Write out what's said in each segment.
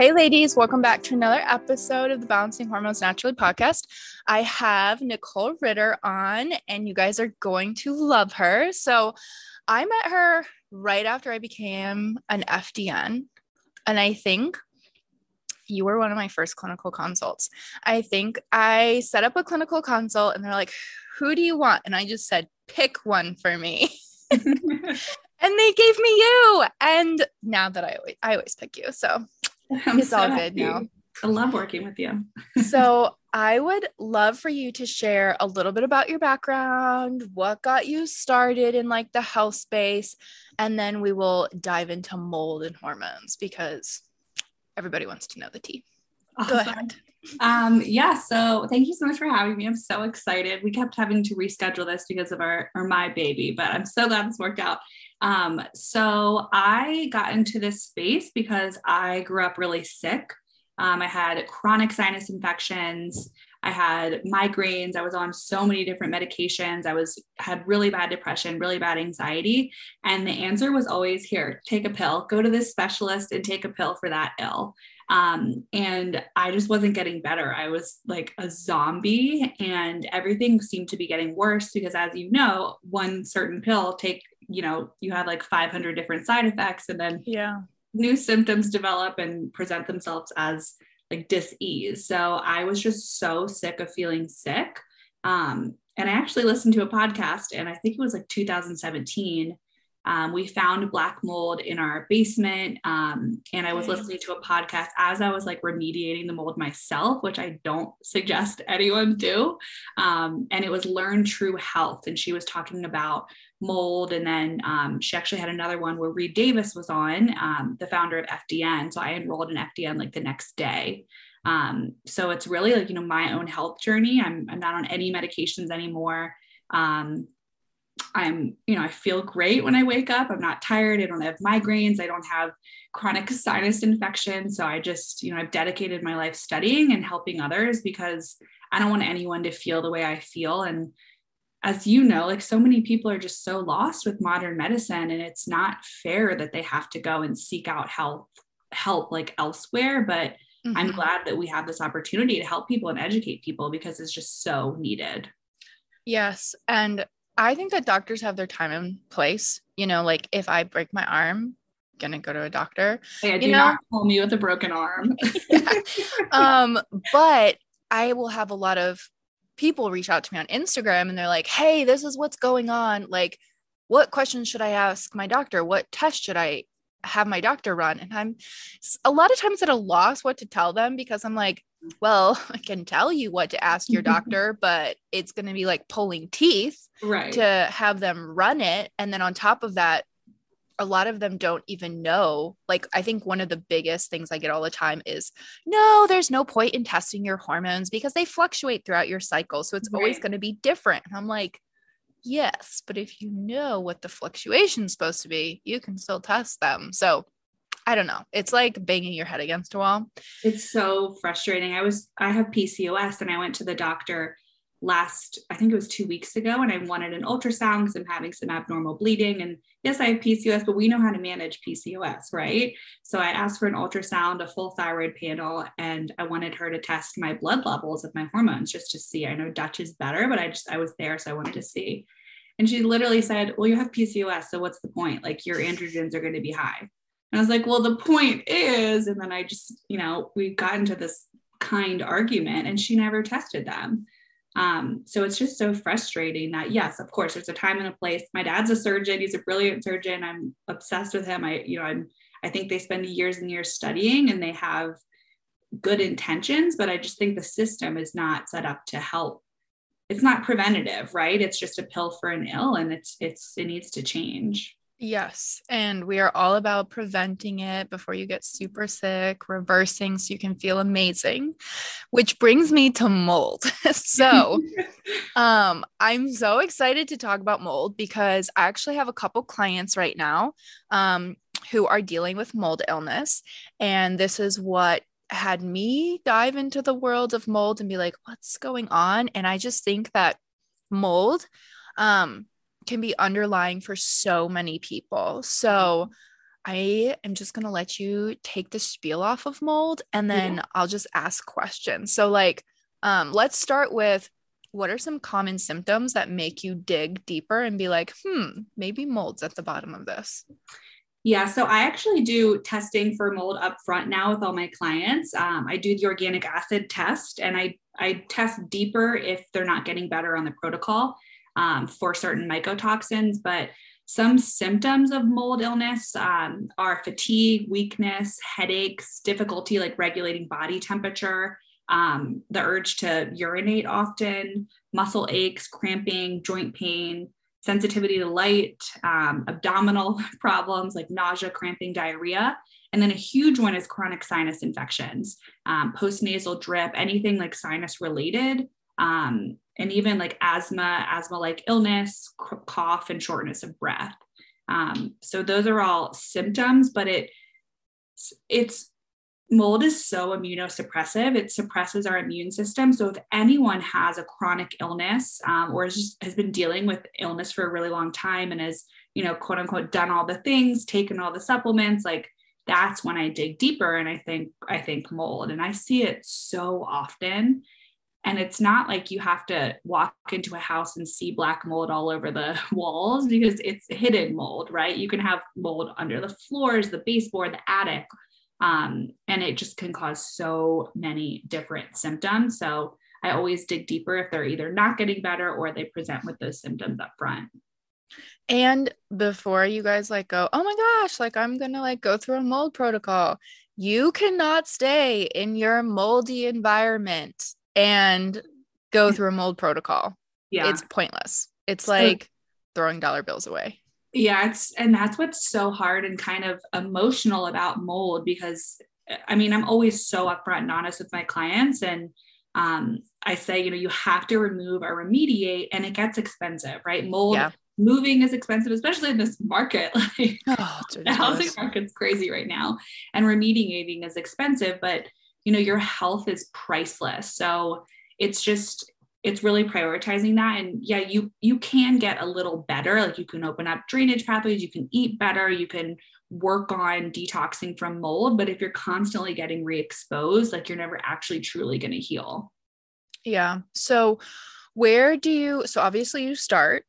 Hey, ladies, welcome back to another episode of the Balancing Hormones Naturally podcast. I have Nicole Ritter on, and you guys are going to love her. So, I met her right after I became an FDN, and I think you were one of my first clinical consults. I think I set up a clinical consult, and they're like, Who do you want? And I just said, Pick one for me. and they gave me you. And now that I always, I always pick you. So I'm it's so all good happy. now. I love working with you. so, I would love for you to share a little bit about your background, what got you started in like the health space, and then we will dive into mold and hormones because everybody wants to know the tea. Awesome. Go ahead. Um, yeah, so thank you so much for having me. I'm so excited. We kept having to reschedule this because of our or my baby, but I'm so glad this worked out. Um, so I got into this space because I grew up really sick. Um, I had chronic sinus infections. I had migraines. I was on so many different medications. I was had really bad depression, really bad anxiety, and the answer was always here: take a pill, go to this specialist, and take a pill for that ill. Um, and I just wasn't getting better. I was like a zombie, and everything seemed to be getting worse because, as you know, one certain pill take you know you have like 500 different side effects and then yeah. new symptoms develop and present themselves as like dis-ease. So i was just so sick of feeling sick. Um, and i actually listened to a podcast and i think it was like 2017 um, we found black mold in our basement um, and i was listening to a podcast as i was like remediating the mold myself which i don't suggest anyone do. Um, and it was learn true health and she was talking about mold. And then um, she actually had another one where Reed Davis was on, um, the founder of FDN. So I enrolled in FDN like the next day. Um, so it's really like, you know, my own health journey. I'm, I'm not on any medications anymore. Um, I'm, you know, I feel great when I wake up. I'm not tired. I don't have migraines. I don't have chronic sinus infection. So I just, you know, I've dedicated my life studying and helping others because I don't want anyone to feel the way I feel. And as you know, like so many people are just so lost with modern medicine, and it's not fair that they have to go and seek out help help like elsewhere. But mm-hmm. I'm glad that we have this opportunity to help people and educate people because it's just so needed. Yes. And I think that doctors have their time and place. You know, like if I break my arm, gonna go to a doctor. Yeah, do you know? not call me with a broken arm. yeah. Um, but I will have a lot of people reach out to me on Instagram and they're like, hey, this is what's going on. Like, what questions should I ask my doctor? What test should I have my doctor run? And I'm a lot of times at a loss what to tell them because I'm like, well, I can tell you what to ask your doctor, but it's going to be like pulling teeth right. to have them run it. And then on top of that, a lot of them don't even know. Like, I think one of the biggest things I get all the time is no, there's no point in testing your hormones because they fluctuate throughout your cycle. So it's right. always going to be different. And I'm like, yes, but if you know what the fluctuation is supposed to be, you can still test them. So I don't know. It's like banging your head against a wall. It's so frustrating. I was, I have PCOS and I went to the doctor last, I think it was two weeks ago, and I wanted an ultrasound because I'm having some abnormal bleeding. And yes, I have PCOS, but we know how to manage PCOS, right? So I asked for an ultrasound, a full thyroid panel, and I wanted her to test my blood levels of my hormones just to see. I know Dutch is better, but I just, I was there, so I wanted to see. And she literally said, Well, you have PCOS, so what's the point? Like your androgens are going to be high. And I was like, Well, the point is, and then I just, you know, we got into this kind argument and she never tested them. Um, so it's just so frustrating that yes, of course, there's a time and a place. My dad's a surgeon; he's a brilliant surgeon. I'm obsessed with him. I, you know, I'm. I think they spend years and years studying, and they have good intentions, but I just think the system is not set up to help. It's not preventative, right? It's just a pill for an ill, and it's it's it needs to change. Yes. And we are all about preventing it before you get super sick, reversing so you can feel amazing, which brings me to mold. so, um, I'm so excited to talk about mold because I actually have a couple clients right now um, who are dealing with mold illness. And this is what had me dive into the world of mold and be like, what's going on? And I just think that mold, um, can be underlying for so many people. So I am just going to let you take the spiel off of mold and then yeah. I'll just ask questions. So like um let's start with what are some common symptoms that make you dig deeper and be like, "Hmm, maybe mold's at the bottom of this." Yeah, so I actually do testing for mold up front now with all my clients. Um, I do the organic acid test and I, I test deeper if they're not getting better on the protocol um, for certain mycotoxins, but some symptoms of mold illness um, are fatigue, weakness, headaches, difficulty like regulating body temperature, um, the urge to urinate often, muscle aches, cramping, joint pain, sensitivity to light, um, abdominal problems like nausea, cramping, diarrhea. And then a huge one is chronic sinus infections, um, postnasal drip, anything like sinus related, um, and even like asthma, asthma like illness, cough, and shortness of breath. Um, so those are all symptoms, but it it's mold is so immunosuppressive. It suppresses our immune system. So if anyone has a chronic illness um, or just, has been dealing with illness for a really long time and has you know quote unquote done all the things taken all the supplements like that's when i dig deeper and i think i think mold. And i see it so often and it's not like you have to walk into a house and see black mold all over the walls because it's hidden mold, right? You can have mold under the floors, the baseboard, the attic. Um, and it just can cause so many different symptoms. So I always dig deeper if they're either not getting better or they present with those symptoms up front. And before you guys like go, oh my gosh, like I'm gonna like go through a mold protocol. You cannot stay in your moldy environment and go through a mold protocol. Yeah. It's pointless. It's like throwing dollar bills away. Yeah, it's and that's what's so hard and kind of emotional about mold because I mean, I'm always so upfront and honest with my clients and um, I say, you know, you have to remove or remediate and it gets expensive, right? Mold yeah. moving is expensive, especially in this market. Like oh, the housing market's crazy right now. And remediating is expensive, but you know your health is priceless. So it's just it's really prioritizing that. And yeah you you can get a little better. Like you can open up drainage pathways you can eat better you can work on detoxing from mold. But if you're constantly getting re-exposed like you're never actually truly going to heal. Yeah. So where do you so obviously you start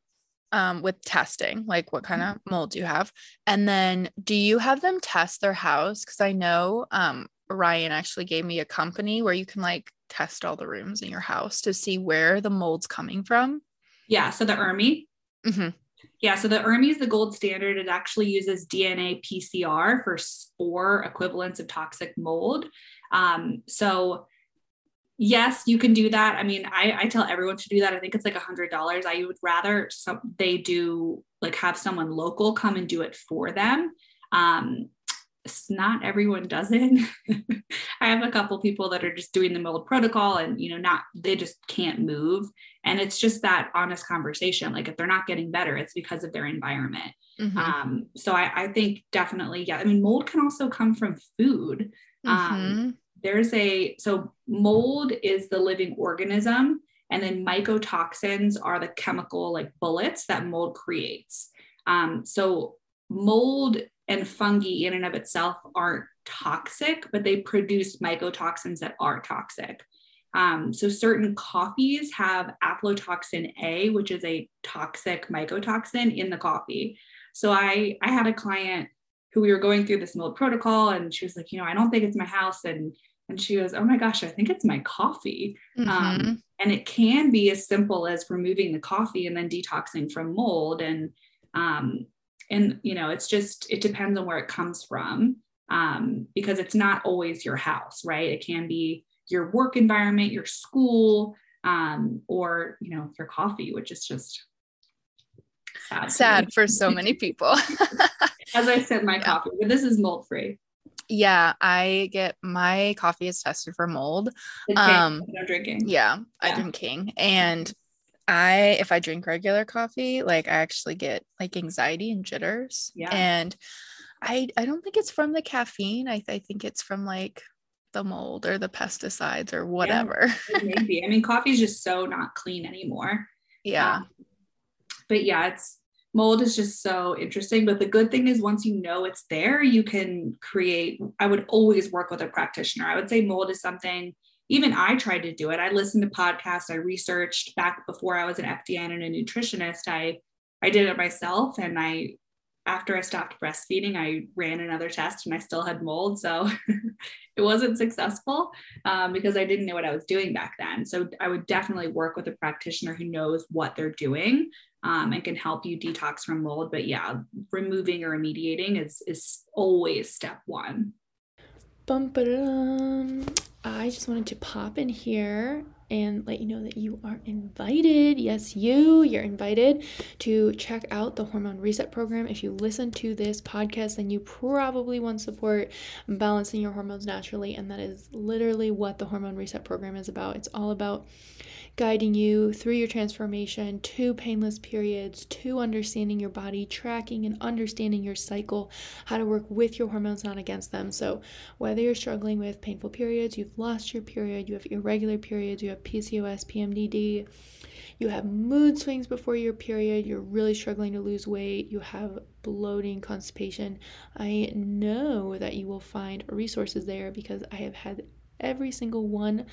um, with testing, like what kind of mold do you have? And then do you have them test their house? Because I know um, Ryan actually gave me a company where you can like test all the rooms in your house to see where the mold's coming from. Yeah. So the ERMI. Mm-hmm. Yeah. So the ERMI is the gold standard. It actually uses DNA PCR for spore equivalents of toxic mold. Um, so yes, you can do that. I mean, I, I tell everyone to do that. I think it's like a hundred dollars. I would rather some they do like have someone local come and do it for them. Um, not everyone does it. I have a couple people that are just doing the mold protocol and you know not they just can't move and it's just that honest conversation like if they're not getting better it's because of their environment. Mm-hmm. Um, so I, I, think definitely yeah I mean mold can also come from food. Um, mm-hmm. Um, there's a so mold is the living organism and then mycotoxins are the chemical like bullets that mold creates. Um, so mold and fungi in and of itself aren't toxic, but they produce mycotoxins that are toxic. Um, so certain coffees have aflatoxin A, which is a toxic mycotoxin in the coffee. So I I had a client who we were going through this mold protocol, and she was like, you know, I don't think it's my house, and and she goes, oh my gosh, I think it's my coffee. Mm-hmm. Um, and it can be as simple as removing the coffee and then detoxing from mold. And um, and you know it's just it depends on where it comes from um, because it's not always your house right it can be your work environment your school um, or you know your coffee which is just sad. Sad for so many people. As I said my coffee, but this is mold free. Yeah, I get my coffee is tested for mold. Um, no drinking. Yeah, I drink Kion, and I if I drink regular coffee, like I actually get like anxiety and jitters. Yeah, and I I don't think it's from the caffeine. I I think it's from like the mold or the pesticides or whatever. Yeah, maybe. I mean, coffee is just so not clean anymore. Yeah. Um, but yeah, it's mold is just so interesting. But the good thing is, once you know it's there, you can create. I would always work with a practitioner. I would say mold is something. Even I tried to do it. I listened to podcasts. I researched back before I was an FDN and a nutritionist. I I did it myself, and I after I stopped breastfeeding, I ran another test and I still had mold. So it wasn't successful um, because I didn't know what I was doing back then. So I would definitely work with a practitioner who knows what they're doing um, and can help you detox from mold. But yeah, removing or remediating is, is always step one. Bum, I just wanted to pop in here and let you know that you are invited. Yes, you, you're invited to check out the Hormone Reset Program. If you listen to this podcast, then you probably want support balancing your hormones naturally. And that is literally what the Hormone Reset Program is about. It's all about guiding you through your transformation to painless periods, to understanding your body, tracking and understanding your cycle, how to work with your hormones, not against them. So, whether you're struggling with painful periods, you've lost your period, you have irregular periods, you have PCOS, PMDD, you have mood swings before your period, you're really struggling to lose weight, you have bloating, constipation, I know that you will find resources there because I have had every single one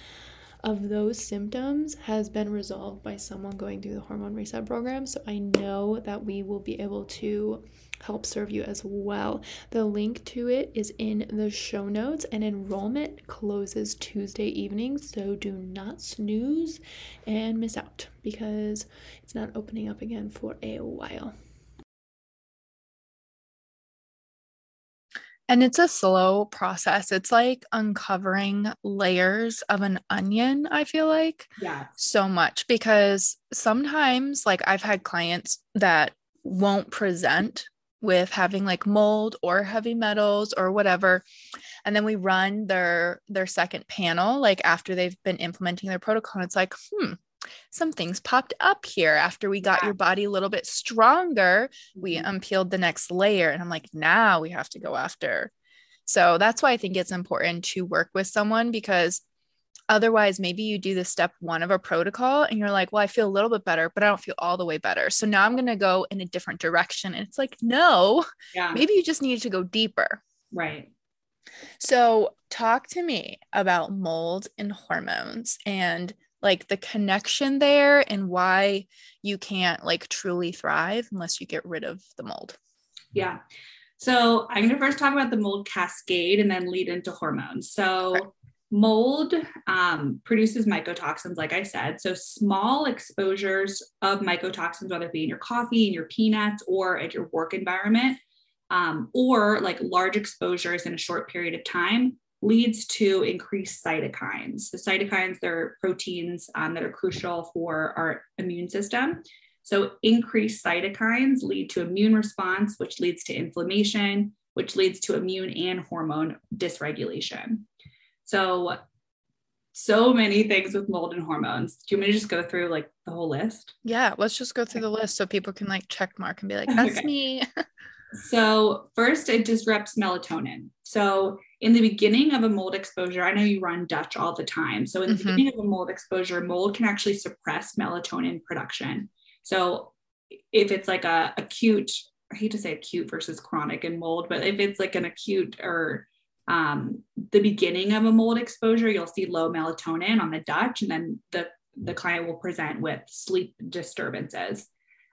of those symptoms has been resolved by someone going through the hormone reset program. So I know that we will be able to help serve you as well. The link to it is in the show notes, and enrollment closes Tuesday evening. So do not snooze and miss out because it's not opening up again for a while. And it's a slow process. It's like uncovering layers of an onion, I feel like. Yeah. So much because sometimes, like, I've had clients that won't present with having like mold or heavy metals or whatever and then we run their their second panel like after they've been implementing their protocol and it's like hmm some things popped up here after we got yeah. your body a little bit stronger. We mm-hmm. unpeeled the next layer, and I'm like, now we have to go after. So that's why I think it's important to work with someone because otherwise, maybe you do the step one of a protocol and you're like, well, I feel a little bit better, but I don't feel all the way better. So now I'm going to go in a different direction. And it's like, no, yeah. maybe you just need to go deeper. Right. So, talk to me about mold and hormones and like the connection there and why you can't like truly thrive unless you get rid of the mold. Yeah. So I'm going to first talk about the mold cascade and then lead into hormones. So mold um, produces mycotoxins, like I said. So small exposures of mycotoxins, whether it be in your coffee, in your peanuts, or at your work environment, um, or like large exposures in a short period of time leads to increased cytokines. The cytokines, they're proteins um, that are crucial for our immune system. So, increased cytokines lead to immune response, which leads to inflammation, which leads to immune and hormone dysregulation. So, so many things with mold and hormones. Do you want me to just go through like the whole list? Yeah, let's just go through the list so people can like check mark and be like, that's okay. me. so, first, it disrupts melatonin. So, in the beginning of a mold exposure, I know you run Dutch all the time. So, in the mm-hmm. beginning of a mold exposure, mold can actually suppress melatonin production. So, if it's like a acute, I hate to say acute versus chronic in mold, but if it's like an acute or um, the beginning of a mold exposure, you'll see low melatonin on the Dutch, and then the the client will present with sleep disturbances.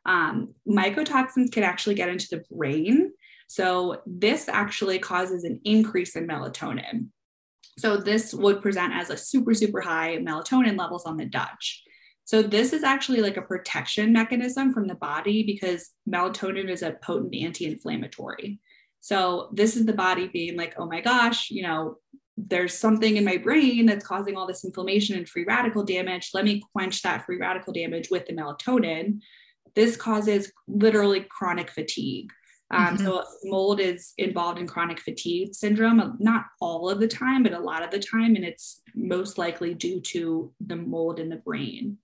Um, mycotoxins can actually get into the brain so this actually causes an increase in melatonin. So this would present as a super, super high melatonin levels on the Dutch. So this is actually like a protection mechanism from the body because melatonin is a potent anti-inflammatory. So this is the body being like, oh my gosh, you know, there's something in my brain that's causing all this inflammation and free radical damage. Let me quench that free radical damage with the melatonin this causes literally chronic fatigue. Um, mm-hmm. So mold is involved in chronic fatigue syndrome, not all of the time, but a lot of the time, and it's most likely due to the mold in the brain.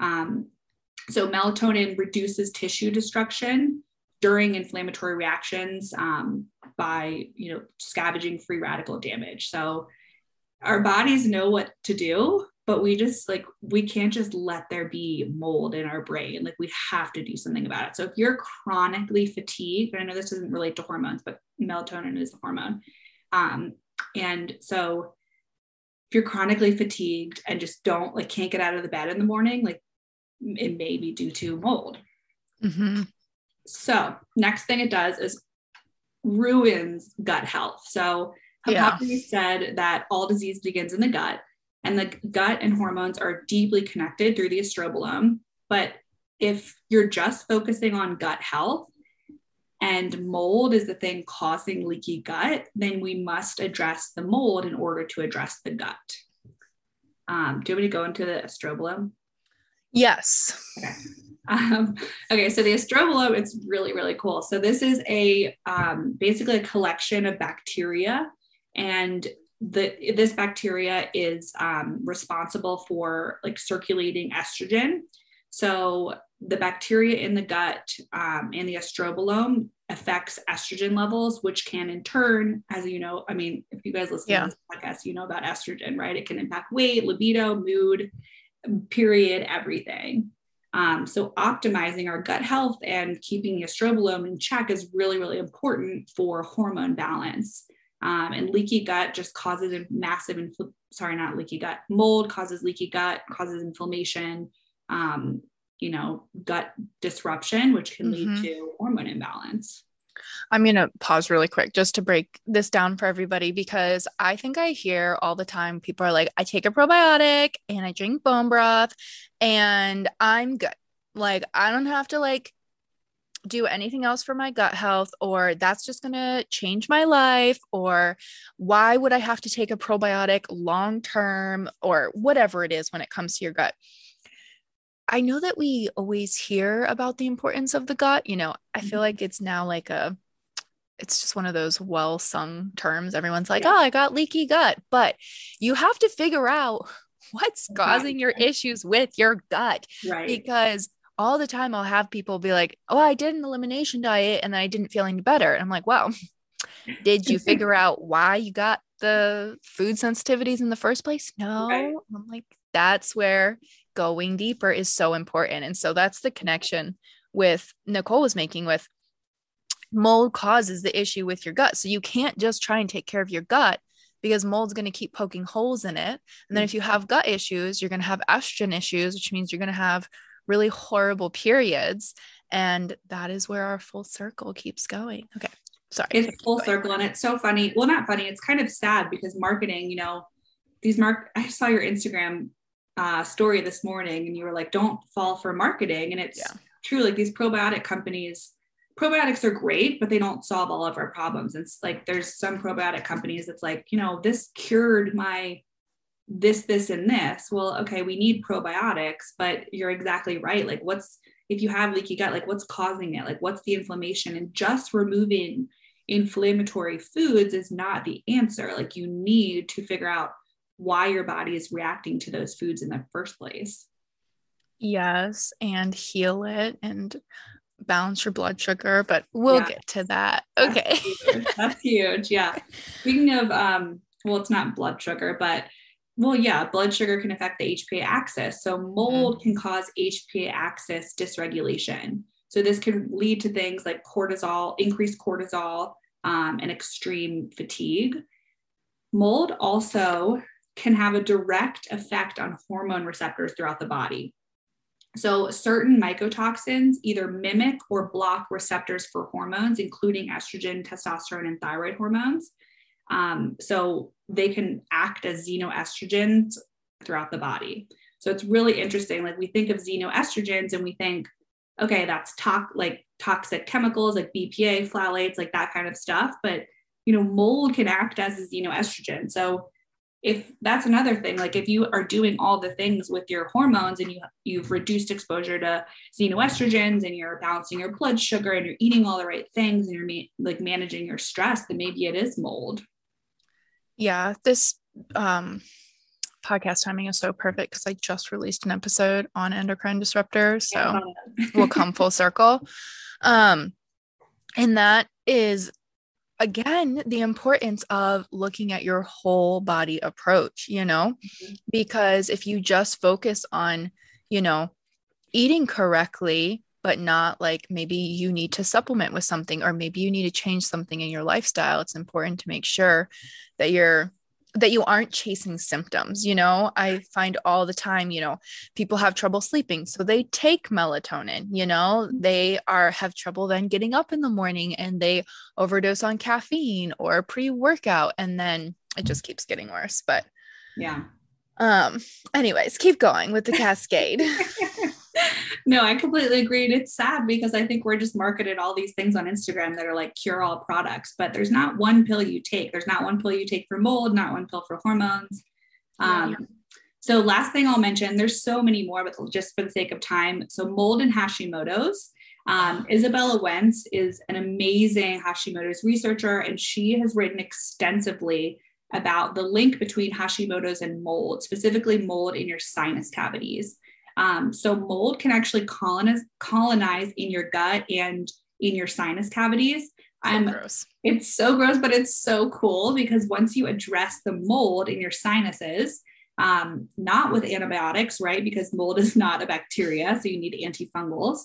Um, so melatonin reduces tissue destruction during inflammatory reactions um, by you know scavenging free radical damage. So our bodies know what to do but we just like we can't just let there be mold in our brain. Like we have to do something about it. So if you're chronically fatigued and i know this doesn't relate to hormones but melatonin is the hormone um, and so if you're chronically fatigued and just don't like can't get out of the bed in the morning like it may be due to mold. Mm-hmm. so next thing it does is ruins gut health. So Hippocrates yeah. said that all disease begins in the gut and the gut and hormones are deeply connected through the estrobolome. But if you're just focusing on gut health and mold is the thing causing leaky gut, then we must address the mold in order to address the gut. Um, do you want me to go into the estrobolome? Yes. Okay. Um, okay, so the estrobolome, it's really, really cool. So this is a um, basically a collection of bacteria, and the this bacteria is um, responsible for like circulating estrogen. So the bacteria in the gut um, and the estrobolome affects estrogen levels, which can in turn, as you know, I mean, if you guys listen yeah. to this podcast, you know about estrogen, right? It can impact weight, libido, mood, period, everything. Um, so optimizing our gut health and keeping the estrobolome in check is really, really important for hormone balance. Um, and leaky gut just causes a massive, infl- sorry, not leaky gut, mold causes leaky gut, causes inflammation, um, you know, gut disruption, which can mm-hmm. lead to hormone imbalance. I'm going to pause really quick just to break this down for everybody because I think I hear all the time people are like, I take a probiotic and I drink bone broth and I'm good. Like, I don't have to like do anything else for my gut health or that's just going to change my life or why would I have to take a probiotic long term or whatever it is when it comes to your gut. I know that we always hear about the importance of the gut, you know, I feel mm-hmm. like it's now like a it's just one of those well sung terms. Everyone's like, yeah. "Oh, I got leaky gut." But you have to figure out what's causing your issues with your gut right. because all the time I'll have people be like, "Oh, I did an elimination diet and then I didn't feel any better." And I'm like, "Well, did you figure out why you got the food sensitivities in the first place?" No. Right. I'm like, that's where going deeper is so important. And so that's the connection with Nicole was making with mold causes the issue with your gut. So you can't just try and take care of your gut because mold's going to keep poking holes in it. And then if you mm-hmm. have gut issues, you're going to have estrogen issues, which means you're going to have really horrible periods. And that is where our full circle keeps going. Okay. Sorry. It's full circle and it's so funny. Well, not funny. It's kind of sad because marketing, you know, these mark, I saw your Instagram uh, story this morning and you were like, don't fall for marketing. And it's yeah. true. Like these probiotic companies, probiotics are great, but they don't solve all of our problems. It's like there's some probiotic companies that's like, you know, this cured my this, this, and this. Well, okay, we need probiotics, but you're exactly right. Like, what's if you have leaky gut, like what's causing it? Like, what's the inflammation? And just removing inflammatory foods is not the answer. Like, you need to figure out why your body is reacting to those foods in the first place. Yes, and heal it and balance your blood sugar, but we'll yeah. get to that. Okay. That's huge. That's huge. Yeah. Speaking of um well it's not blood sugar, but well, yeah, blood sugar can affect the HPA axis. So mold mm-hmm. can cause HPA axis dysregulation. So this can lead to things like cortisol, increased cortisol, um, and extreme fatigue. Mold also can have a direct effect on hormone receptors throughout the body. So, certain mycotoxins either mimic or block receptors for hormones, including estrogen, testosterone, and thyroid hormones. Um, so they can act as xenoestrogens throughout the body. So it's really interesting. Like we think of xenoestrogens and we think, okay, that's to- like toxic chemicals like BPA, phthalates, like that kind of stuff. But you know, mold can act as a xenoestrogen. So if that's another thing like if you are doing all the things with your hormones and you you've reduced exposure to xenoestrogens and you're balancing your blood sugar and you're eating all the right things and you're ma- like managing your stress then maybe it is mold yeah this um podcast timing is so perfect because i just released an episode on endocrine disruptors so we'll come full circle. Um and that is again the importance of looking at your whole body approach you know? Mm-hmm. because if you just focus on you know eating correctly but not like maybe you need to supplement with something or maybe you need to change something in your lifestyle. It's important to make sure that you're that you aren't chasing symptoms you know? I find all the time you know people have trouble sleeping so they take melatonin you know? Mm-hmm. they are have trouble then getting up in the morning and they overdose on caffeine or pre-workout and then it just keeps getting worse but yeah. um anyways keep going with the cascade no, I completely agree. And it's sad because I think we're just marketed all these things on Instagram that are like cure all products, but there's not one pill you take. There's not one pill you take for mold, not one pill for hormones. Um, yeah. So, last thing I'll mention, there's so many more, but just for the sake of time. So, mold and Hashimoto's. Um, Izabella Wentz is an amazing Hashimoto's researcher, and she has written extensively about the link between Hashimoto's and mold, specifically mold in your sinus cavities. Um, so mold can actually colonize colonize in your gut and in your sinus cavities. So I'm gross. It's so gross, but it's so cool because once you address the mold in your sinuses, um, not with antibiotics, right? Because mold is not a bacteria, so you need antifungals.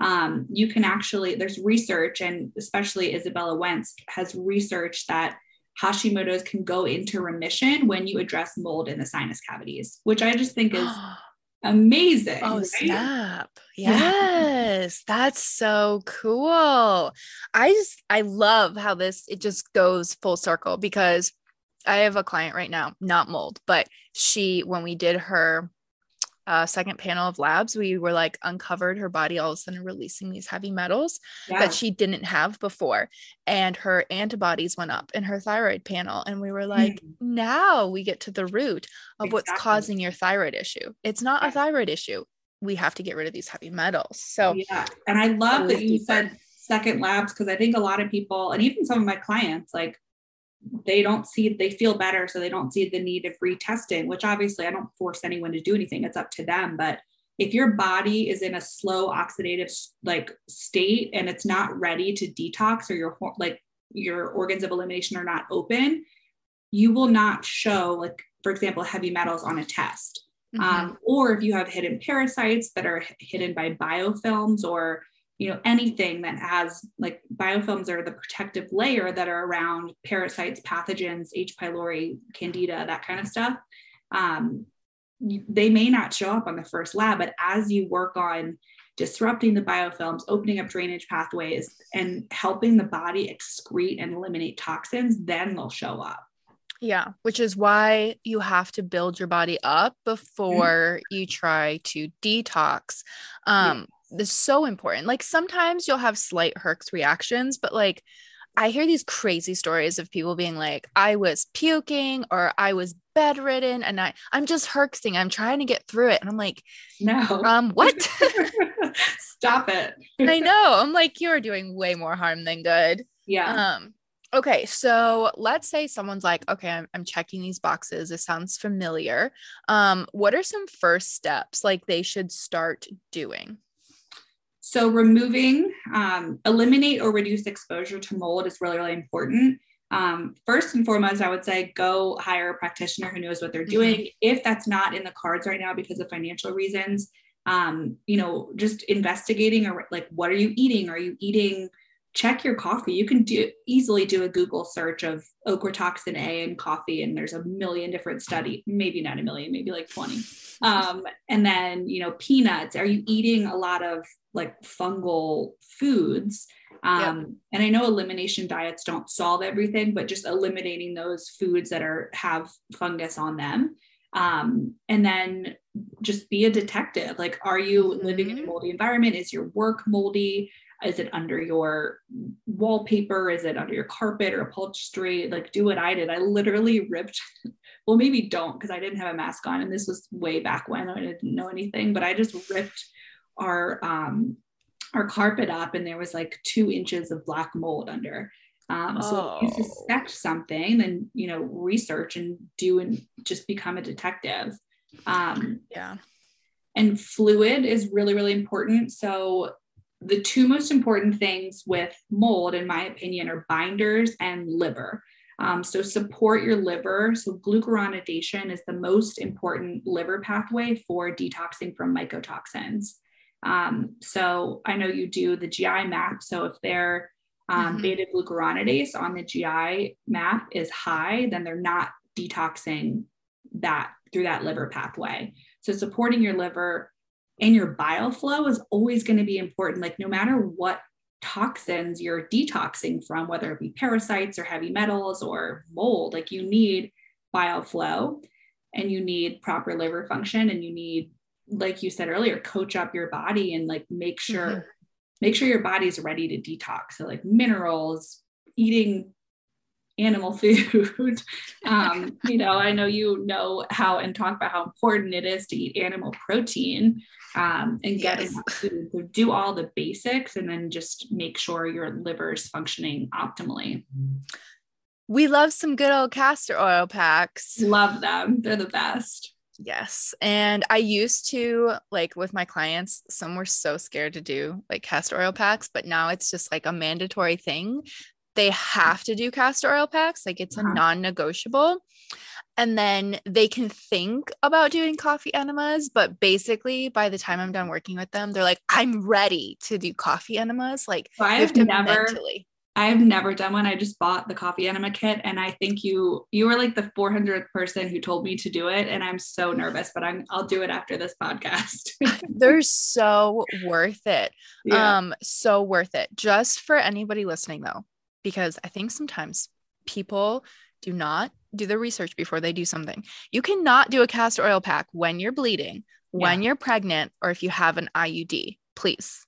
Um, you can actually, there's research, and especially Izabella Wentz has research that Hashimoto's can go into remission when you address mold in the sinus cavities, which I just think is amazing. Oh, right? snap. Yes, that's so cool. I just, I love how this, it just goes full circle because I have a client right now, not mold, but she, when we did her uh, second panel of labs, we were like uncovered her body all of a sudden releasing these heavy metals yeah. that she didn't have before. And her antibodies went up in her thyroid panel. And we were like, mm. now we get to the root of exactly. what's causing your thyroid issue. It's not a thyroid issue. We have to get rid of these heavy metals. So, yeah. And I love that you deeper. said second labs because I think a lot of people, and even some of my clients, like they don't see they feel better so they don't see the need of retesting which obviously i don't force anyone to do anything it's up to them but if your body is in a slow oxidative like state and it's not ready to detox or your like your organs of elimination are not open you will not show like for example heavy metals on a test mm-hmm. um, or if you have hidden parasites that are hidden by biofilms or you know anything that has like biofilms are the protective layer that are around parasites pathogens h pylori candida that kind of stuff um, they may not show up on the first lab but as you work on disrupting the biofilms opening up drainage pathways and helping the body excrete and eliminate toxins then they'll show up yeah, which is why you have to build your body up before mm-hmm. you try to detox. Um, this is so important. Like sometimes you'll have slight Herx reactions, but like I hear these crazy stories of people being like, I was puking or I was bedridden and I, I'm just herxing. I'm trying to get through it. And I'm like, no. Um, what? Stop it. I know. I'm like, you're doing way more harm than good. Yeah. Um, okay. So let's say someone's like, okay, I'm, I'm checking these boxes. It sounds familiar. Um, what are some first steps like they should start doing? So removing, um, eliminate or reduce exposure to mold is really, really important. Um, first and foremost, I would say go hire a practitioner who knows what they're mm-hmm. doing. Mm-hmm. If that's not in the cards right now because of financial reasons, um, you know, just investigating or like what are you eating? Are you eating? Check your coffee. You can do easily do a Google search of ochratoxin A in coffee, and there's a million different study. Maybe not a million, maybe like twenty. Um, and then you know, peanuts. Are you eating a lot of like fungal foods. Um, yep. And I know elimination diets don't solve everything, but just eliminating those foods that are have fungus on them. Um, and then just be a detective. Like, are you mm-hmm. living in a mm-hmm. moldy environment? Is your work moldy? Is it under your wallpaper? Is it under your carpet or upholstery? Like, do what I did. I literally ripped well, maybe don't because I didn't have a mask on. And this was way back when I didn't know anything, but I just ripped our um our carpet up and there was like two inches of black mold under. Um, so Oh. if you suspect something, then you know, research and do and just become a detective. Um, Yeah. and fluid is really really important so the two most important things with mold in my opinion are binders and liver. Um, so support your liver. So glucuronidation is the most important liver pathway for detoxing from mycotoxins. Um, so i know you do the gi map. So if their um, Mhm. beta glucuronidase on the gi map is high then they're not detoxing that through that liver pathway. So supporting your liver and your bile flow is always going to be important. Like no matter what toxins you're detoxing from, whether it be parasites or heavy metals or mold, like you need bile flow and you need proper liver function and you need, like you said earlier, coach up your body and like make sure, Mhm. make sure your body's ready to detox. So like minerals, eating animal food. um, you know, I know you know how and talk about how important it is to eat animal protein um, and get Yes. food. So do all the basics and then just make sure your liver is functioning optimally. We love some good old castor oil packs. Love them. They're the best. Yes. And I used to like with my clients, some were so scared to do like castor oil packs, but now it's just like a mandatory thing. They have to do castor oil packs, like it's a Uh-huh. non negotiable. And then they can think about doing coffee enemas, but basically by the time I'm done working with them, they're like, I'm ready to do coffee enemas. Like, So I have never mentally. I've never done one. I just bought the coffee enema kit and I think you you were like the 400th person who told me to do it and I'm so nervous, but I'm I'll do it after this podcast. They're so worth it. yeah. Um, so worth it. Just for anybody listening though, because I think sometimes people do not do the research before they do something. You cannot do a castor oil pack when you're bleeding, when you're pregnant, or if you have an IUD. Please.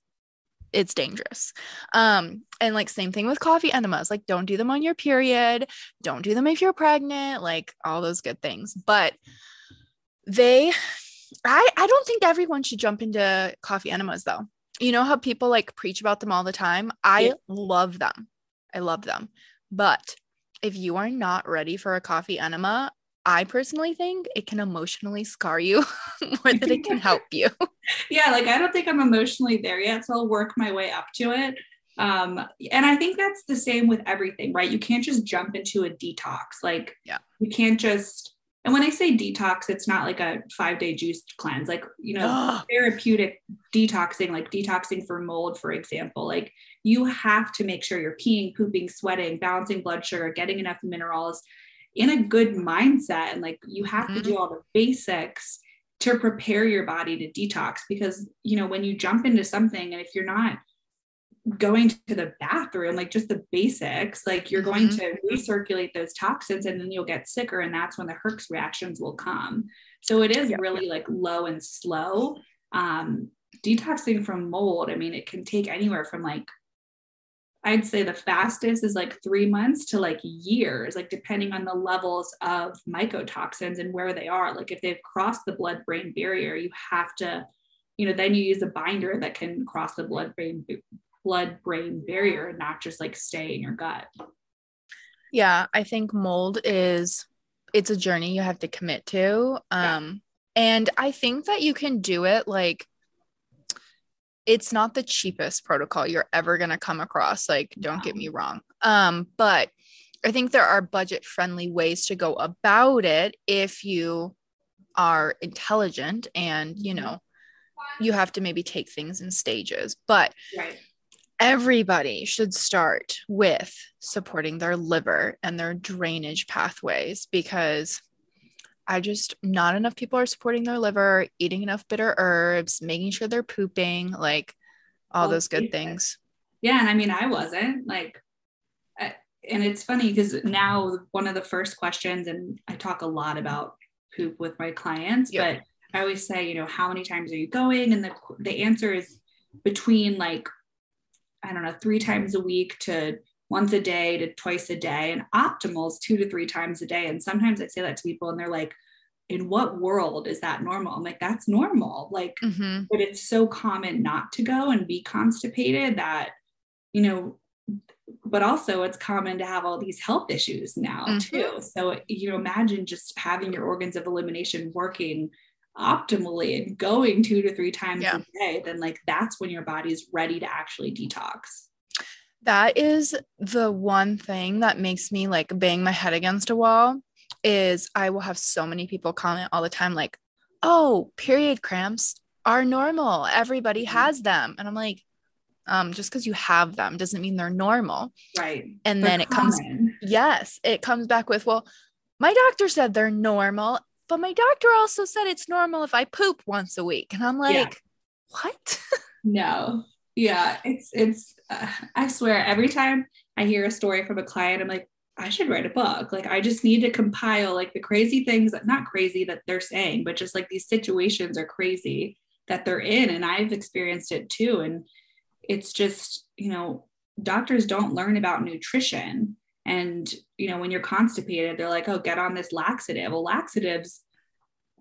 It's dangerous. Um, and like same thing with coffee enemas. Like, don't do them on your period, don't do them if you're pregnant, like all those good things. But they I I don't think everyone should jump into coffee enemas though. You know how people like preach about them all the time? I Yeah. love them. I love them. But if you are not ready for a coffee enema, I personally think it can emotionally scar you more than it can help you. yeah, like I don't think I'm emotionally there yet, so I'll work my way up to it. Um, and I think that's the same with everything, right? You can't just jump into a detox. Like, Yeah. you can't just. And when I say detox, it's not like a five day juice cleanse. Like, you know, therapeutic detoxing, like detoxing for mold, for example, like you have to make sure you're peeing, pooping, sweating, balancing blood sugar, getting enough minerals in a good mindset. And like you have to Mhm. do all the basics to prepare your body to detox because, you know, when you jump into something and if you're not going to the bathroom, like just the basics, like you're going Mhm. to recirculate those toxins and then you'll get sicker. And that's when the Herx reactions will come. So it is Yep. really like low and slow. Um, detoxing from mold, I mean, it can take anywhere from like, I'd say the fastest is like three months to like years, like depending on the levels of mycotoxins and where they are. Like if they've crossed the blood brain barrier, you have to, you know, then you use a binder that can cross the blood brain blood brain barrier and not just like stay in your gut. Yeah, I think mold is it's a journey you have to commit to. Yeah. Um and I think that you can do it like it's not the cheapest protocol you're ever going to come across like don't get me wrong. Um but I think there are budget friendly ways to go about it if you are intelligent and you know you have to maybe take things in stages. But Right. everybody should start with supporting their liver and their drainage pathways because I just not enough people are supporting their liver, eating enough bitter herbs, making sure they're pooping, like all All those good basic. things. Yeah. And I mean, I wasn't like, I- and it's funny because now one of the first questions, and I talk a lot about poop with my clients, Yeah. but I always say, you know, how many times are you going? And the, the answer is between like, I don't know, three times a week to once a day to twice a day, and optimals two to three times a day. And sometimes I say that to people, and they're like, in what world is that normal? I'm like, that's normal. Like, mm-hmm. but it's so common not to go and be constipated that, you know, but also it's common to have all these health issues now mm-hmm. too. So, you know, imagine just having your organs of elimination working optimally and going two to three times yeah. a day, then like that's when your body's ready to actually detox. That is the one thing that makes me like bang my head against a wall is I will have so many people comment all the time, like, oh, period cramps are normal. Everybody mm-hmm. has them. And I'm like, um, just because you have them doesn't mean they're normal. Right. And they're then it comes, yes, it comes back with, well, my doctor said they're normal, but my doctor also said it's normal if I poop once a week. And I'm like, yeah. what? no. Yeah. It's, it's, uh, I swear, every time I hear a story from a client, I'm like, I should write a book. Like I just need to compile like the crazy things that not crazy that they're saying, but just like these situations are crazy that they're in. And I've experienced it too. And it's just, you know, doctors don't learn about nutrition. And, you know, when you're constipated, they're like, oh, get on this laxative. Well, laxatives,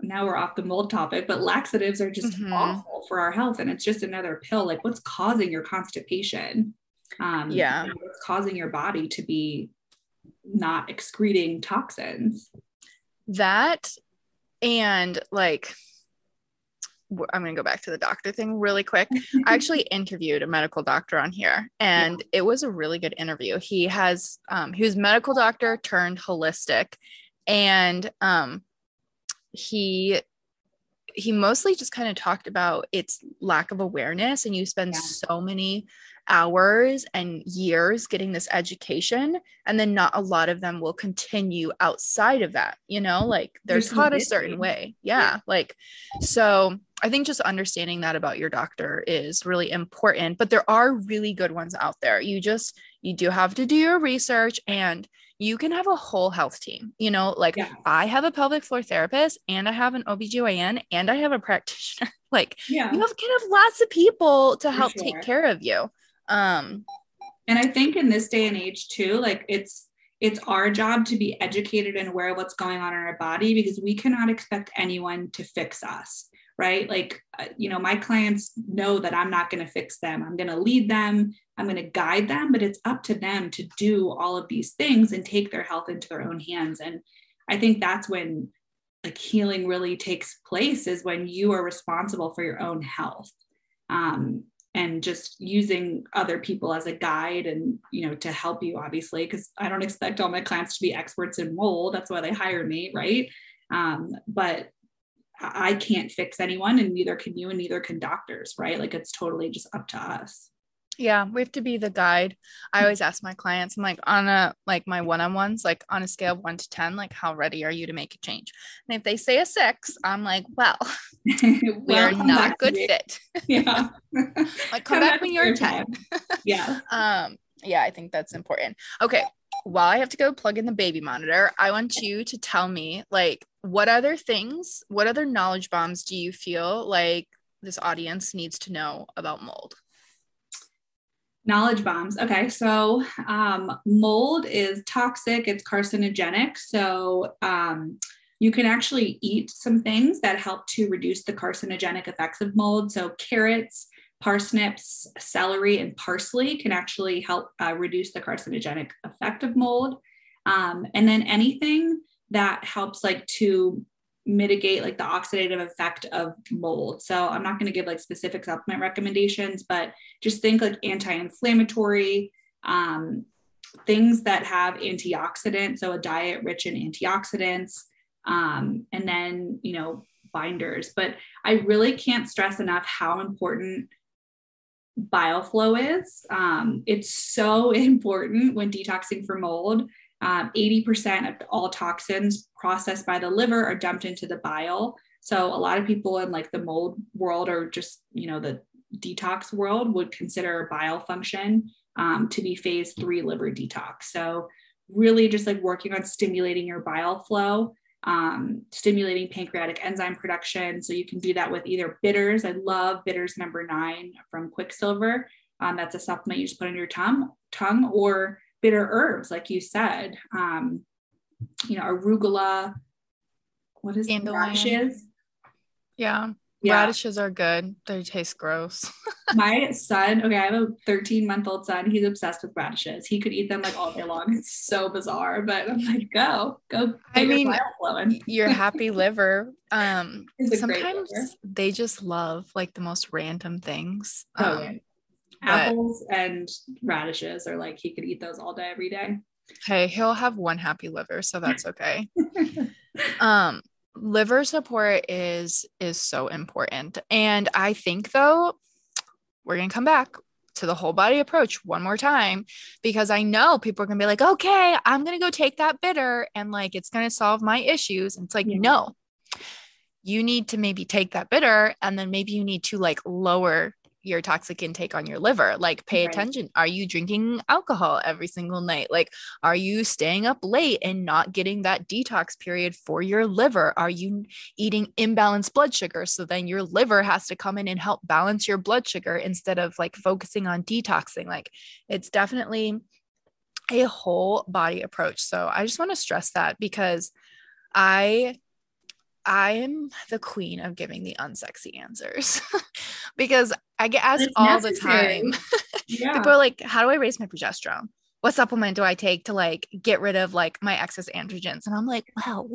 now we're off the mold topic, but laxatives are just mm-hmm. awful for our health. And it's just another pill. Like what's causing your constipation? Um, yeah. What's causing your body to be not excreting toxins. That and like I'm going to go back to the doctor thing really quick. I actually interviewed a medical doctor on here and yeah. it was a really good interview. He has um he was medical doctor turned holistic and um he he mostly just kind of talked about its lack of awareness and you spend yeah. so many hours and years getting this education and then not a lot of them will continue outside of that you know mm-hmm. like they're There's taught a certain way. Yeah, yeah like so i think just understanding that about your doctor is really important but there are really good ones out there. You just you do have to do your research and you can have a whole health team. You know, like yeah. I have a pelvic floor therapist and I have an OBGYN and I have a practitioner. like yeah. you have kind of lots of people to help sure. take care of you. Um and I think in this day and age too, like it's it's our job to be educated and aware of what's going on in our body because we cannot expect anyone to fix us right like uh, you know my clients know that i'm not going to fix them i'm going to lead them I'm going to guide them, but it's up to them to do all of these things and take their health into their own hands. And I think that's when like healing really takes place is when you are responsible for your own health. Um, and just using other people as a guide and you know to help you obviously because i don't expect all my clients to be experts in mold that's why they hire me right um, but i can't fix anyone and neither can you and neither can doctors right like it's totally just up to us yeah, we have to be the guide. I mm. always ask my clients, I'm like, on a like my one-on-ones, like on a scale of one to 10, like how ready are you to make a change? And if they say a six, I'm like, well, we're not good fit. Yeah. like come, come back, back when you're 10. yeah. um, yeah, I think that's important. Okay. While I have to go plug in the baby monitor, I want you to tell me like what other things, what other knowledge bombs do you feel like this audience needs to know about mold? Knowledge bombs. Okay, so um, mold is toxic, it's carcinogenic. So um, you can actually eat some things that help to reduce the carcinogenic effects of mold. So carrots, parsnips, celery, and parsley can actually help uh, reduce the carcinogenic effect of mold. Um, and then anything that helps like to mitigate like the oxidative effect of mold. So I'm not going to give like specific supplement recommendations, but just think like anti-inflammatory, um, things that have antioxidants. So a diet rich in antioxidants, um, and then you know binders. But I really can't stress enough how important bile flow is. Um, it's so important when detoxing for mold. Um, 80% of all toxins processed by the liver are dumped into the bile. So a lot of people in like the mold world or just, you know, the detox world would consider bile function um, to be phase three liver detox. So really just like working on stimulating your bile flow, um, stimulating pancreatic enzyme production. So you can do that with either bitters. I love bitters number nine from Quicksilver. Um, that's a supplement you just put on your tongue, tongue or bitter herbs, like you said, um, you know, arugula, what is it? Radishes. Yeah. Yeah. Radishes are good. They taste gross. My son, okay, I have a 13 month old son. He's obsessed with radishes. He could eat them like all day long. It's so bizarre, but I'm like, go, go. I mean, your happy liver. Um, sometimes they just love like the most random things. Oh, um, Apples and radishes are like, he could eat those all day, every day. Hey, he'll have one happy liver, so that's okay. um, liver support is is so important and i think though we're going to come back to the whole body approach one more time because i know people are going to be like okay i'm going to go take that bitter and like it's going to solve my issues and it's like yeah. no you need to maybe take that bitter and then maybe you need to like lower your toxic intake on your liver like pay right. attention. Are you drinking alcohol every single night? Like are you staying up late and not getting that detox period for your liver? Are you eating imbalanced blood sugar so then your liver has to come in and help balance your blood sugar instead of like focusing on detoxing? Like it's definitely a whole body approach. So i just want to stress that because i I am the queen of giving the unsexy answers because I get asked it's all necessary. the time. Yeah. People are like, how do I raise my progesterone? What supplement do I take to like get rid of like my excess androgens? And I'm like, well,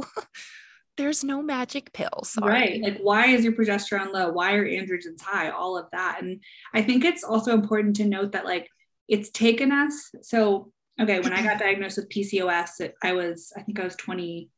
there's no magic pill. Sorry. Right. Like, why is your progesterone low? Why are androgens high? All of that. And I think it's also important to note that like it's taken us. So, okay, when I got diagnosed with PCOS, I was, I think I was 20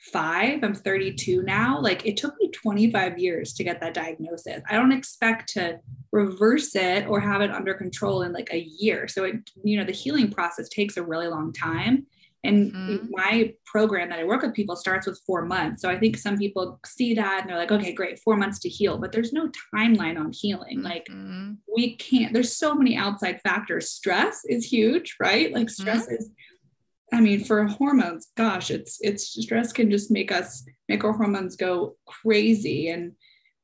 five, I'm 32 now. Like it took me 25 years to get that diagnosis. I don't expect to reverse it or have it under control in like a year. So it, you know, the healing process takes a really long time. And mm-hmm. my program that I work with people starts with four months. So I think some people see that and they're like, okay, great, four months to heal. But there's no timeline on healing. Like mm-hmm. we can't, there's so many outside factors. Stress is huge, right? Like stress mm-hmm. is I mean, for hormones, gosh, it's it's stress can just make us make our hormones go crazy, and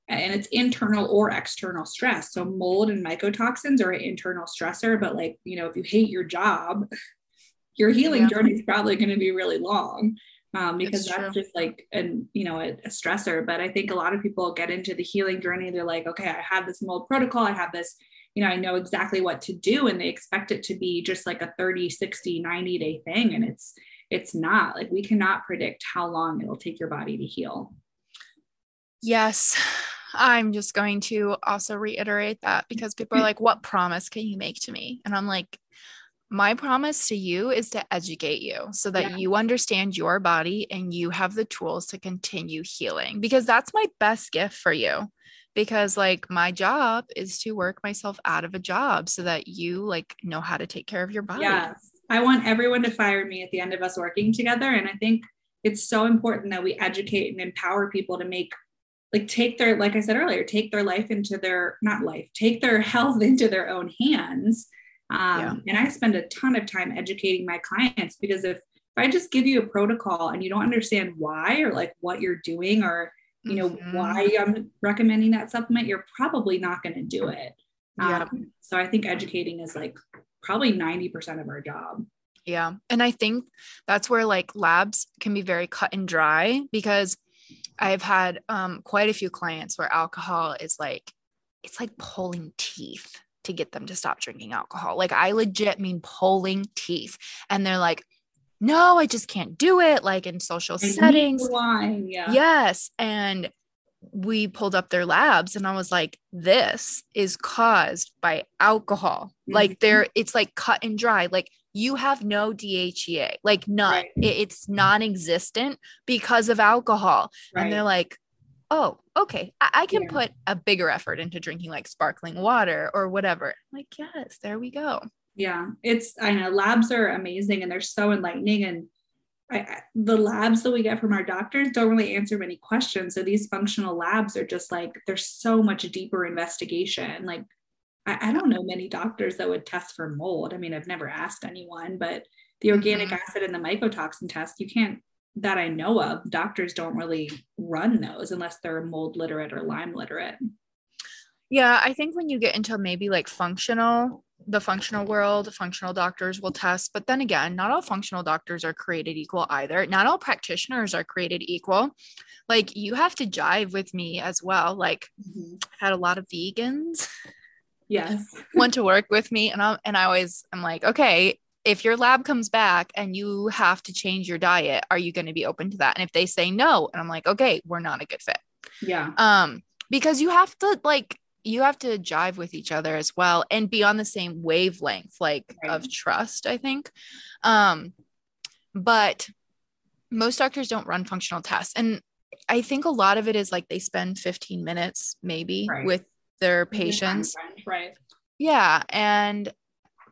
and it's internal or external stress. So mold and mycotoxins are an internal stressor, but like you know, if you hate your job, your healing yeah. journey is probably going to be really long. Um, because that's, just like an you know a, a, stressor but i think a lot of people get into the healing journey they're like okay i have this mold protocol i have this you know, I know exactly what to do and they expect it to be just like a 30, 60, 90 day thing. And it's, it's not like we cannot predict how long it'll take your body to heal. Yes. I'm just going to also reiterate that because people are like, what promise can you make to me? And I'm like, my promise to you is to educate you so that yeah. you understand your body and you have the tools to continue healing because that's my best gift for you because like my job is to work myself out of a job so that you like know how to take care of your body. Yes. I want everyone to fire me at the end of us working together. And I think it's so important that we educate and empower people to make like take their like i said earlier take their life into their not life take their health into their own hands um, yeah. and i spend a ton of time educating my clients because if if i just give you a protocol and you don't understand why or like what you're doing or you know mm-hmm. why i'm recommending that supplement you're probably not going to do it yeah. Um, so i think educating is like probably 90% of our job yeah and i think that's where like labs can be very cut and dry because i've had um, quite a few clients where alcohol is like it's like pulling teeth to get them to stop drinking alcohol like i legit mean pulling teeth and they're like no, I just can't do it. Like in social I settings. Wine, yeah. Yes. And we pulled up their labs and I was like, this is caused by alcohol. Mm-hmm. Like there, it's like cut and dry. Like you have no DHEA, like none. Right. It, it's non-existent because of alcohol. Right. And they're like, oh, okay. I, I can yeah. put a bigger effort into drinking like sparkling water or whatever. I'm like, yes, there we go yeah it's i know labs are amazing and they're so enlightening and I, I, the labs that we get from our doctors don't really answer many questions. So these functional labs are just like there's so much deeper investigation. Like I, I don't know many doctors that would test for mold. I mean i've never asked anyone but the organic mm-hmm. acid and the mycotoxin test you can't that i know of doctors don't really run those unless they're mold literate or lyme literate Yeah, I think when you get into maybe like functional, the functional world, functional doctors will test. But then again, not all functional doctors are created equal either. Not all practitioners are created equal. Like you have to jive with me as well. Like Mhm. I've had a lot of vegans Yes. want to work with me and I and I always I'm like, okay, if your lab comes back and you have to change your diet, are you going to be open to that? And if they say no, and I'm like, okay, we're not a good fit. Yeah. Um because you have to like you have to jive with each other as well and be on the same wavelength like Right. of trust, I think. Um but most doctors don't run functional tests and I think a lot of it is like they spend 15 minutes maybe Right. with their patients Right. yeah. And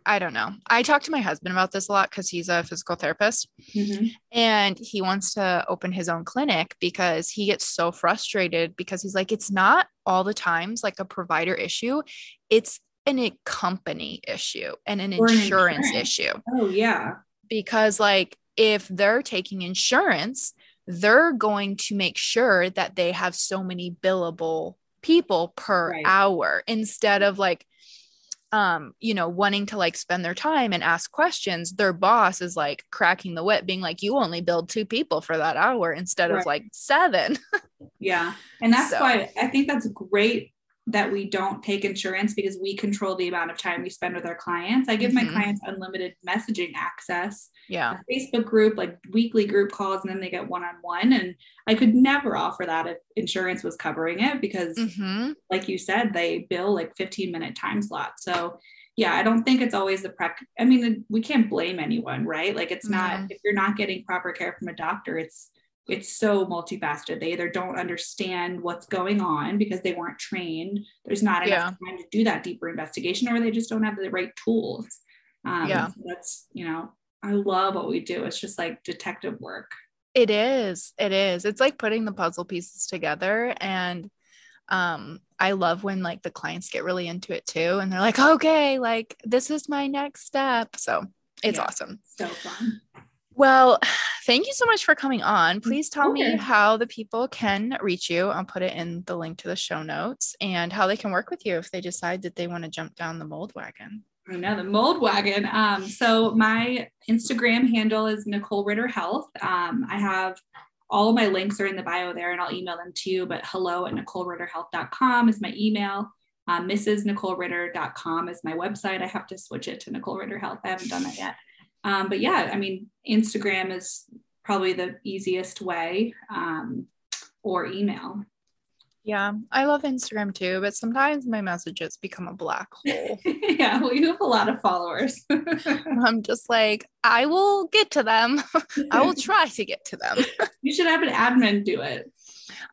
I don't know. I talk to my husband about this a lot because he's a physical therapist Mhm. and he wants to open his own clinic because he gets so frustrated because he's like, it's not all the times like a provider issue, it's an a company issue and an insurance insurance. issue Oh yeah. because like if they're taking insurance they're going to make sure that they have so many billable people per Right. hour instead of like um you know wanting to like spend their time and ask questions their boss is like cracking the whip being like you only billed two people for that hour instead of like seven Yeah. And that's So- why I think that's great that we don't take insurance because we control the amount of time we spend with our clients. I give my Mhm. clients unlimited messaging access, yeah Facebook group, like weekly group calls, and then they get one on one. And I could never offer that if insurance was covering it because, hmm like you said, they bill like 15 minute time slots. So, yeah, I don't think it's always the prec. I mean, we can't blame anyone, right? Like, it's not, if you're not getting proper care from a doctor, it's, it's so multifaceted. They either don't understand what's going on because they weren't trained. There's not enough time to do that deeper investigation, or they just don't have the right tools. Um, Yeah. so that's you know, I love what we do. It's just like detective work. It is. It is. It's like putting the puzzle pieces together and um I love when like the clients get really into it too and they're like, "Okay, like this is my next step." So, it's Yeah. awesome. So fun. Well, thank you so much for coming on. Please tell me how the people can reach you. I'll put it in the link to the show notes and how they can work with you if they decide that they want to jump down the mold wagon. I know the mold wagon. Um, so my Instagram handle is Nicole Ritter Health. Um, I have all of my links are in the bio there and I'll email them to you, but hello at NicoleRitterHealth.com is my email. Um, MrsNicoleRitter.com is my website. I have to switch it to Nicole Ritter Health. I haven't done that yet. Um, but yeah, I mean, Instagram is probably the easiest way um, or email. Yeah, I love Instagram too, but sometimes my messages become a black hole. yeah, well, you have a lot of followers. I'm just like, I will get to them. I will try to get to them. you should have an admin do it.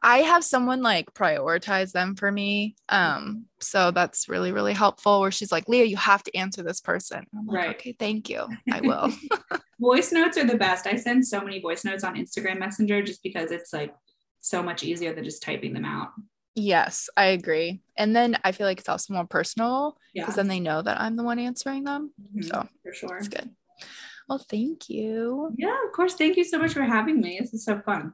I have someone like prioritize them for me. Um, so that's really, really helpful where she's like, Leah, you have to answer this person. I'm like, Right. okay, thank you. I will. voice notes are the best. I send so many voice notes on Instagram Messenger just because it's like so much easier than just typing them out. yes, I agree. And then I feel like it's also more personal Yeah, because then they know that I'm the one answering them. Mhm, So for sure. it's good. Well, thank you. Yeah, of course. Thank you so much for having me. This is so fun.